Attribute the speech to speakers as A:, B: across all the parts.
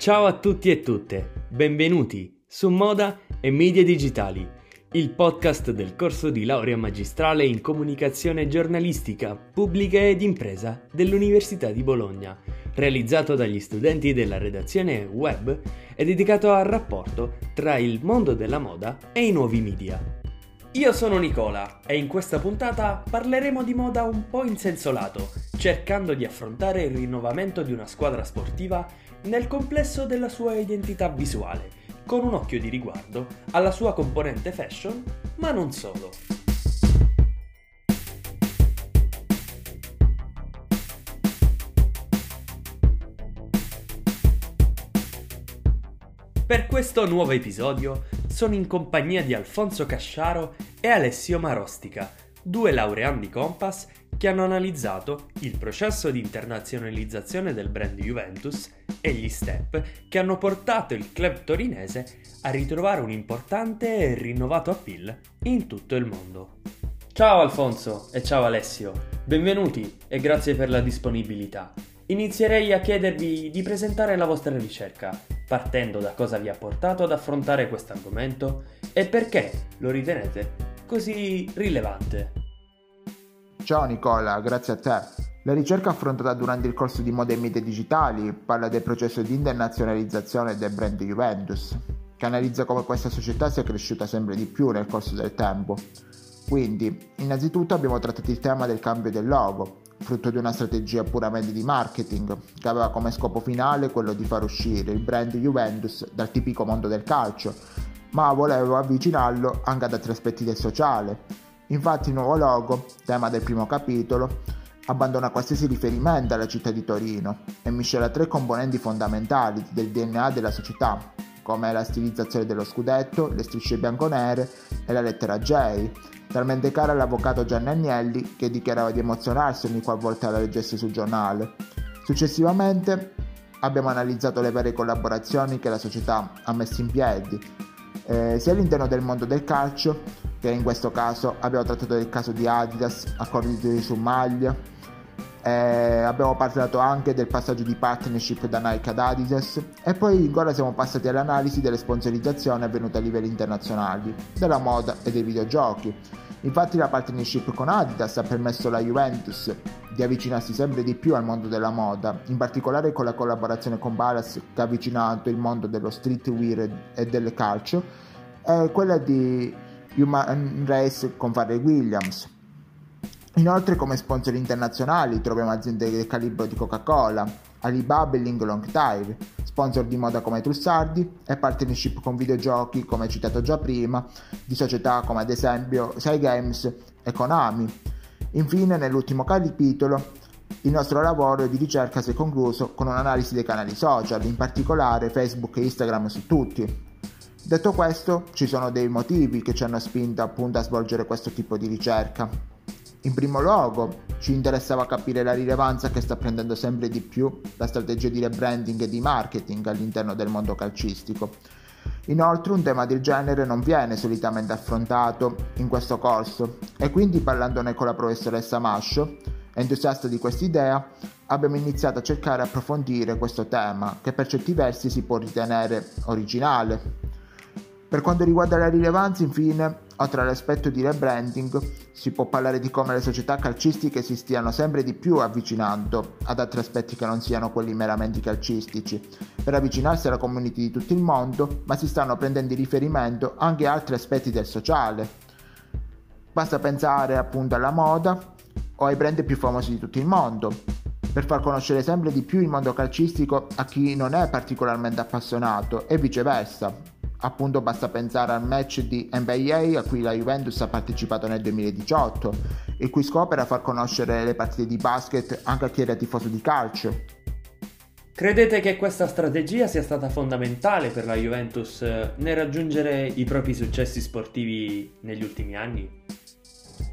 A: Ciao a tutti e tutte, benvenuti su Moda e Media Digitali, il podcast del corso di laurea magistrale in comunicazione giornalistica, pubblica ed impresa dell'Università di Bologna, realizzato dagli studenti della redazione web e dedicato al rapporto tra il mondo della moda e i nuovi media. Io sono Nicola e in questa puntata parleremo di moda un po' in senso lato, cercando di affrontare il rinnovamento di una squadra sportiva nel complesso della sua identità visuale, con un occhio di riguardo alla sua componente fashion, ma non solo. Per questo nuovo episodio sono in compagnia di Alfonso Casciaro e Alessio Marostica, due laureandi Compass che hanno analizzato il processo di internazionalizzazione del brand Juventus e gli step che hanno portato il club torinese a ritrovare un importante e rinnovato appeal in tutto il mondo. Ciao Alfonso e ciao Alessio, benvenuti e grazie per la disponibilità. Inizierei a chiedervi di presentare la vostra ricerca, partendo da cosa vi ha portato ad affrontare questo argomento e perché lo ritenete così rilevante.
B: Ciao Nicola, grazie a te. La ricerca affrontata durante il corso di Moda e Media Digitali parla del processo di internazionalizzazione del brand Juventus, che analizza come questa società sia cresciuta sempre di più nel corso del tempo. Quindi, innanzitutto abbiamo trattato il tema del cambio del logo, frutto di una strategia puramente di marketing, che aveva come scopo finale quello di far uscire il brand Juventus dal tipico mondo del calcio, ma voleva avvicinarlo anche ad altri aspetti del sociale, Infatti il nuovo logo, tema del primo capitolo, abbandona qualsiasi riferimento alla città di Torino e miscela tre componenti fondamentali del DNA della società, come la stilizzazione dello scudetto, le strisce bianco-nere e la lettera J, talmente cara all'avvocato Gianni Agnelli che dichiarava di emozionarsi ogni qualvolta la leggesse sul giornale. Successivamente abbiamo analizzato le varie collaborazioni che la società ha messo in piedi, eh, sia all'interno del mondo del calcio che in questo caso abbiamo trattato del caso di Adidas, accordi su maglia, eh, abbiamo parlato anche del passaggio di partnership da Nike ad Adidas e poi ancora siamo passati all'analisi delle sponsorizzazioni avvenute a livelli internazionali, della moda e dei videogiochi. Infatti la partnership con Adidas ha permesso alla Juventus di avvicinarsi sempre di più al mondo della moda, in particolare con la collaborazione con Balas che ha avvicinato il mondo dello streetwear e del calcio, e quella di Human Race con Pharrell Williams. Inoltre come sponsor internazionali troviamo aziende del calibro di Coca-Cola, Alibaba e Linglong Tire, sponsor di moda come Trussardi e partnership con videogiochi come citato già prima, di società come ad esempio Sai Games e Konami. Infine nell'ultimo capitolo il nostro lavoro di ricerca si è concluso con un'analisi dei canali social, in particolare Facebook e Instagram su tutti, Detto questo, ci sono dei motivi che ci hanno spinto appunto a svolgere questo tipo di ricerca. In primo luogo, ci interessava capire la rilevanza che sta prendendo sempre di più la strategia di rebranding e di marketing all'interno del mondo calcistico. Inoltre un tema del genere non viene solitamente affrontato in questo corso e quindi parlandone con la professoressa Mascio, entusiasta di quest'idea, abbiamo iniziato a cercare di approfondire questo tema che per certi versi si può ritenere originale, per quanto riguarda la rilevanza, infine, oltre all'aspetto di rebranding, si può parlare di come le società calcistiche si stiano sempre di più avvicinando ad altri aspetti che non siano quelli meramente calcistici, per avvicinarsi alla community di tutto il mondo, ma si stanno prendendo in riferimento anche altri aspetti del sociale. Basta pensare appunto alla moda o ai brand più famosi di tutto il mondo, per far conoscere sempre di più il mondo calcistico a chi non è particolarmente appassionato e viceversa, Appunto basta pensare al match di NBA a cui la Juventus ha partecipato nel 2018, il cui scopo era far conoscere le partite di basket anche a chi era tifoso di calcio.
A: Credete che questa strategia sia stata fondamentale per la Juventus eh, nel raggiungere i propri successi sportivi negli ultimi anni?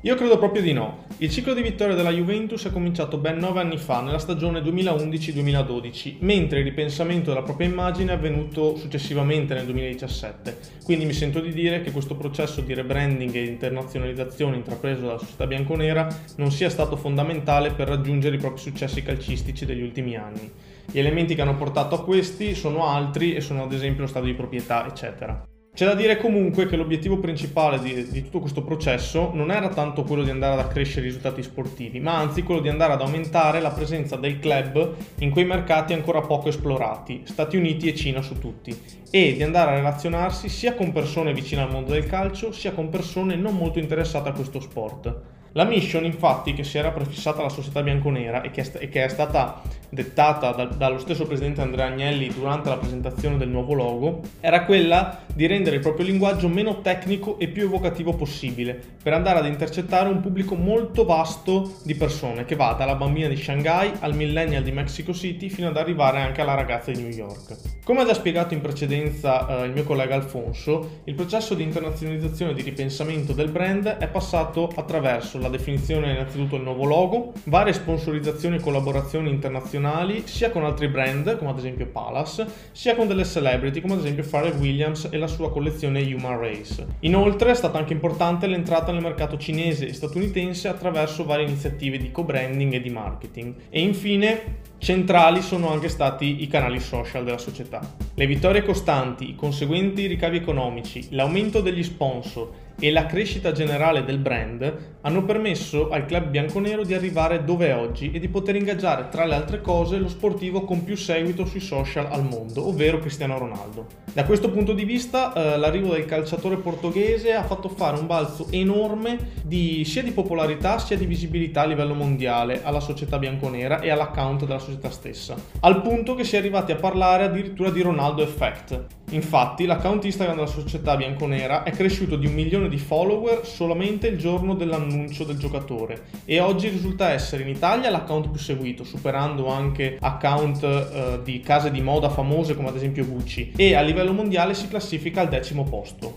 C: Io credo proprio di no. Il ciclo di vittoria della Juventus è cominciato ben 9 anni fa, nella stagione 2011-2012, mentre il ripensamento della propria immagine è avvenuto successivamente nel 2017. Quindi mi sento di dire che questo processo di rebranding e internazionalizzazione intrapreso dalla società bianconera non sia stato fondamentale per raggiungere i propri successi calcistici degli ultimi anni. Gli elementi che hanno portato a questi sono altri e sono ad esempio lo stato di proprietà, eccetera. C'è da dire comunque che l'obiettivo principale di, di, tutto questo processo non era tanto quello di andare ad accrescere i risultati sportivi, ma anzi quello di andare ad aumentare la presenza del club in quei mercati ancora poco esplorati, Stati Uniti e Cina su tutti, e di andare a relazionarsi sia con persone vicine al mondo del calcio, sia con persone non molto interessate a questo sport. La mission, infatti, che si era prefissata la società bianconera e che è, e che è stata dettata da, dallo stesso presidente Andrea Agnelli durante la presentazione del nuovo logo, era quella di rendere il proprio linguaggio meno tecnico e più evocativo possibile, per andare ad intercettare un pubblico molto vasto di persone, che va dalla bambina di Shanghai al millennial di Mexico City fino ad arrivare anche alla ragazza di New York. Come ha già spiegato in precedenza eh, il mio collega Alfonso, il processo di internazionalizzazione e di ripensamento del brand è passato attraverso la la definizione innanzitutto del nuovo logo, varie sponsorizzazioni e collaborazioni internazionali sia con altri brand come ad esempio Palace, sia con delle celebrity come ad esempio Pharrell Williams e la sua collezione Human Race. Inoltre è stata anche importante l'entrata nel mercato cinese e statunitense attraverso varie iniziative di co-branding e di marketing. E infine Centrali sono anche stati i canali social della società. Le vittorie costanti, i conseguenti ricavi economici, l'aumento degli sponsor e la crescita generale del brand hanno permesso al club bianconero di arrivare dove è oggi e di poter ingaggiare tra le altre cose lo sportivo con più seguito sui social al mondo, ovvero Cristiano Ronaldo. Da questo punto di vista eh, l'arrivo del calciatore portoghese ha fatto fare un balzo enorme di, sia di popolarità sia di visibilità a livello mondiale alla società bianconera e all'account della società stessa, al punto che si è arrivati a parlare addirittura di Ronaldo Effect. Infatti l'account Instagram della società bianconera è cresciuto di un milione di follower solamente il giorno dell'annuncio del giocatore e oggi risulta essere in Italia l'account più seguito, superando anche account eh, di case di moda famose come ad esempio Gucci e a livello mondiale si classifica al decimo posto.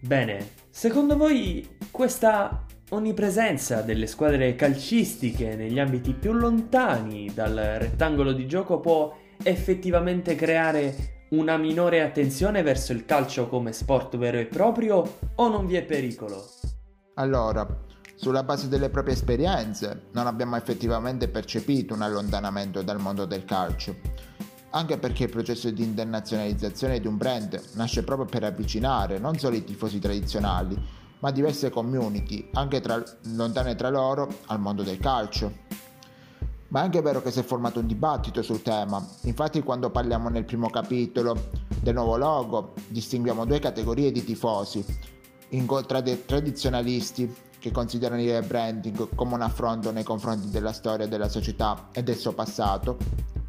A: Bene, secondo voi questa onnipresenza delle squadre calcistiche negli ambiti più lontani dal rettangolo di gioco può effettivamente creare una minore attenzione verso il calcio come sport vero e proprio o non vi è pericolo?
B: Allora, sulla base delle proprie esperienze, non abbiamo effettivamente percepito un allontanamento dal mondo del calcio, anche perché il processo di internazionalizzazione di un brand nasce proprio per avvicinare non solo i tifosi tradizionali, ma diverse community, anche tra, lontane tra loro, al mondo del calcio. Ma è anche vero che si è formato un dibattito sul tema, infatti quando parliamo nel primo capitolo del nuovo logo distinguiamo due categorie di tifosi, incontrati tradizionalisti che considerano il rebranding come un affronto nei confronti della storia della società e del suo passato,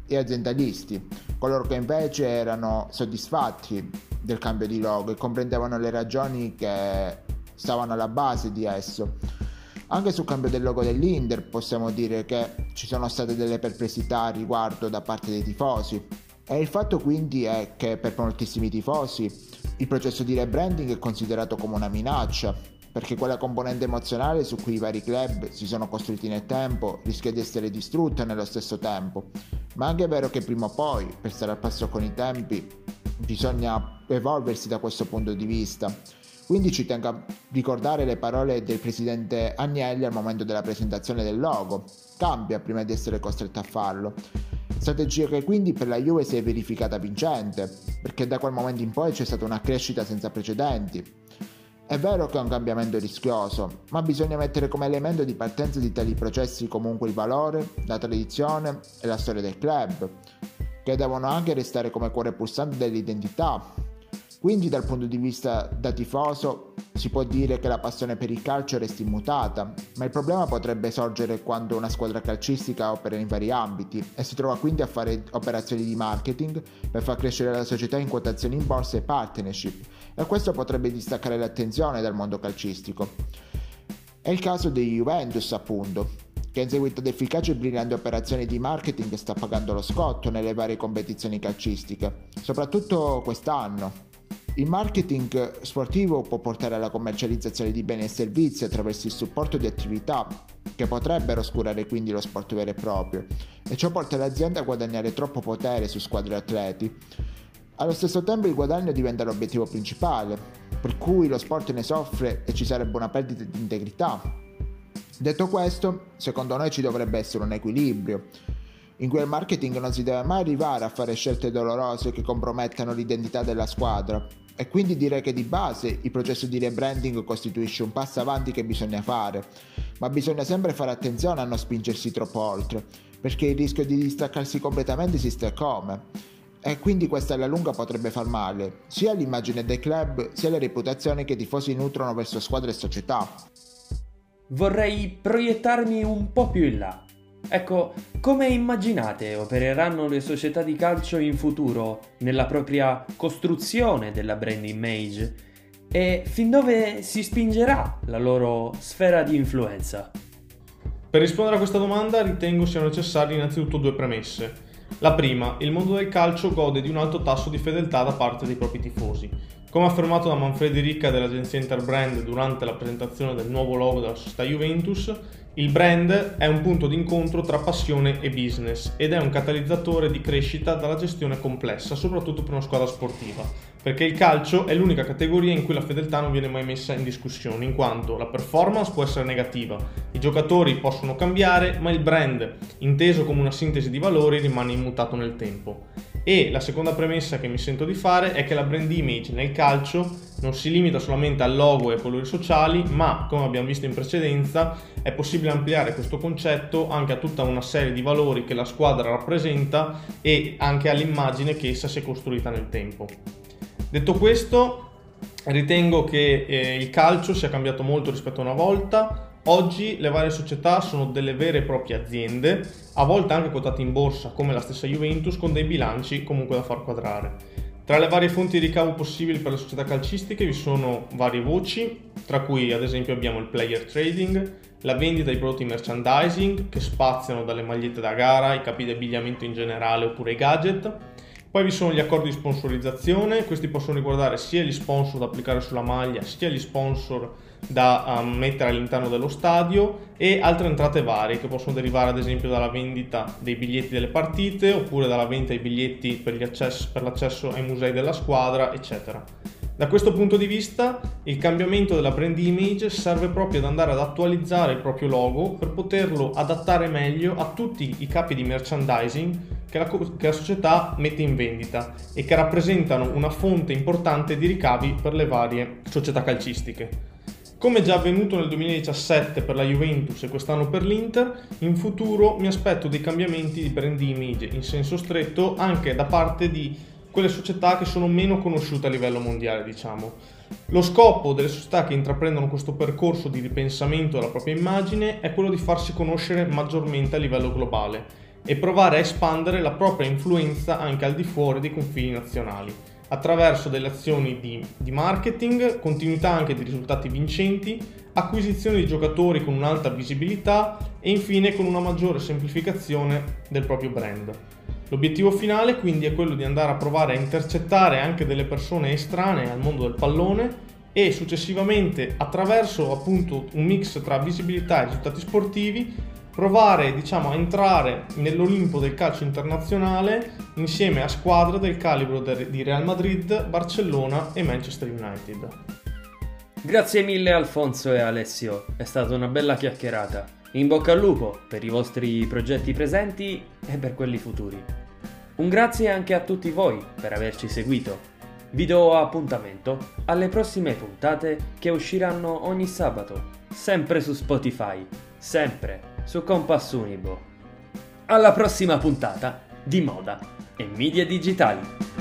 B: e aziendalisti, coloro che invece erano soddisfatti del cambio di logo e comprendevano le ragioni che stavano alla base di esso. Anche sul cambio del logo dell'Inter possiamo dire che ci sono state delle perplessità a riguardo da parte dei tifosi. E il fatto quindi è che per moltissimi tifosi il processo di rebranding è considerato come una minaccia, perché quella componente emozionale su cui i vari club si sono costruiti nel tempo rischia di essere distrutta nello stesso tempo. Ma anche è vero che prima o poi, per stare al passo con i tempi, bisogna evolversi da questo punto di vista quindi ci tengo a ricordare le parole del presidente Agnelli al momento della presentazione del logo. Cambia prima di essere costretto a farlo. Strategia che quindi per la Juve si è verificata vincente, perché da quel momento in poi c'è stata una crescita senza precedenti. È vero che è un cambiamento rischioso, ma bisogna mettere come elemento di partenza di tali processi comunque il valore, la tradizione e la storia del club, che devono anche restare come cuore pulsante dell'identità quindi dal punto di vista da tifoso si può dire che la passione per il calcio resti immutata, ma il problema potrebbe sorgere quando una squadra calcistica opera in vari ambiti e si trova quindi a fare operazioni di marketing per far crescere la società in quotazioni in borsa e partnership e questo potrebbe distaccare l'attenzione dal mondo calcistico. È il caso di Juventus appunto, che in seguito ad efficaci e brillanti operazioni di marketing sta pagando lo scotto nelle varie competizioni calcistiche, soprattutto quest'anno, il marketing sportivo può portare alla commercializzazione di beni e servizi attraverso il supporto di attività che potrebbero oscurare quindi lo sport vero e proprio e ciò porta l'azienda a guadagnare troppo potere su squadre e atleti. Allo stesso tempo il guadagno diventa l'obiettivo principale, per cui lo sport ne soffre e ci sarebbe una perdita di integrità. Detto questo, secondo noi ci dovrebbe essere un equilibrio in cui il marketing non si deve mai arrivare a fare scelte dolorose che compromettano l'identità della squadra. E quindi direi che di base il processo di rebranding costituisce un passo avanti che bisogna fare, ma bisogna sempre fare attenzione a non spingersi troppo oltre, perché il rischio di distaccarsi completamente esiste come. E quindi questo alla lunga potrebbe far male, sia all'immagine del club, sia alla reputazione che i tifosi nutrono verso squadre e società.
A: Vorrei proiettarmi un po' più in là. Ecco, come immaginate opereranno le società di calcio in futuro nella propria costruzione della brand image? E fin dove si spingerà la loro sfera di influenza?
C: Per rispondere a questa domanda ritengo siano necessarie innanzitutto due premesse. La prima, il mondo del calcio gode di un alto tasso di fedeltà da parte dei propri tifosi. Come affermato da Manfredi Ricca dell'agenzia Interbrand durante la presentazione del nuovo logo della società Juventus, il brand è un punto d'incontro tra passione e business ed è un catalizzatore di crescita dalla gestione complessa, soprattutto per una squadra sportiva, perché il calcio è l'unica categoria in cui la fedeltà non viene mai messa in discussione, in quanto la performance può essere negativa, i giocatori possono cambiare, ma il brand, inteso come una sintesi di valori, rimane immutato nel tempo. E la seconda premessa che mi sento di fare è che la brand image nel calcio non si limita solamente al logo e ai colori sociali, ma come abbiamo visto in precedenza è possibile ampliare questo concetto anche a tutta una serie di valori che la squadra rappresenta e anche all'immagine che essa si è costruita nel tempo. Detto questo, ritengo che eh, il calcio sia cambiato molto rispetto a una volta, Oggi le varie società sono delle vere e proprie aziende, a volte anche quotate in borsa come la stessa Juventus, con dei bilanci comunque da far quadrare. Tra le varie fonti di ricavo possibili per le società calcistiche vi sono varie voci, tra cui ad esempio abbiamo il player trading, la vendita di prodotti merchandising che spaziano dalle magliette da gara, i capi di abbigliamento in generale oppure i gadget. Poi vi sono gli accordi di sponsorizzazione, questi possono riguardare sia gli sponsor da applicare sulla maglia, sia gli sponsor da um, mettere all'interno dello stadio e altre entrate varie che possono derivare ad esempio dalla vendita dei biglietti delle partite oppure dalla vendita dei biglietti per, accessi, per l'accesso ai musei della squadra, eccetera. Da questo punto di vista, il cambiamento della brand image serve proprio ad andare ad attualizzare il proprio logo per poterlo adattare meglio a tutti i capi di merchandising che la, che la società mette in vendita e che rappresentano una fonte importante di ricavi per le varie società calcistiche. Come già avvenuto nel 2017 per la Juventus e quest'anno per l'Inter, in futuro mi aspetto dei cambiamenti di brand image in senso stretto anche da parte di quelle società che sono meno conosciute a livello mondiale, diciamo. Lo scopo delle società che intraprendono questo percorso di ripensamento della propria immagine è quello di farsi conoscere maggiormente a livello globale e provare a espandere la propria influenza anche al di fuori dei confini nazionali attraverso delle azioni di, di, marketing, continuità anche di risultati vincenti, acquisizione di giocatori con un'alta visibilità e infine con una maggiore semplificazione del proprio brand. L'obiettivo finale quindi è quello di andare a provare a intercettare anche delle persone estranee al mondo del pallone e successivamente attraverso appunto un mix tra visibilità e risultati sportivi provare diciamo, a entrare nell'Olimpo del calcio internazionale insieme a squadre del calibro di Real Madrid, Barcellona e Manchester United.
A: Grazie mille Alfonso e Alessio, è stata una bella chiacchierata. In bocca al lupo per i vostri progetti presenti e per quelli futuri. Un grazie anche a tutti voi per averci seguito. Vi do appuntamento alle prossime puntate che usciranno ogni sabato, sempre su Spotify, sempre su Compass Unibo. Alla prossima puntata di Moda e Media Digitali.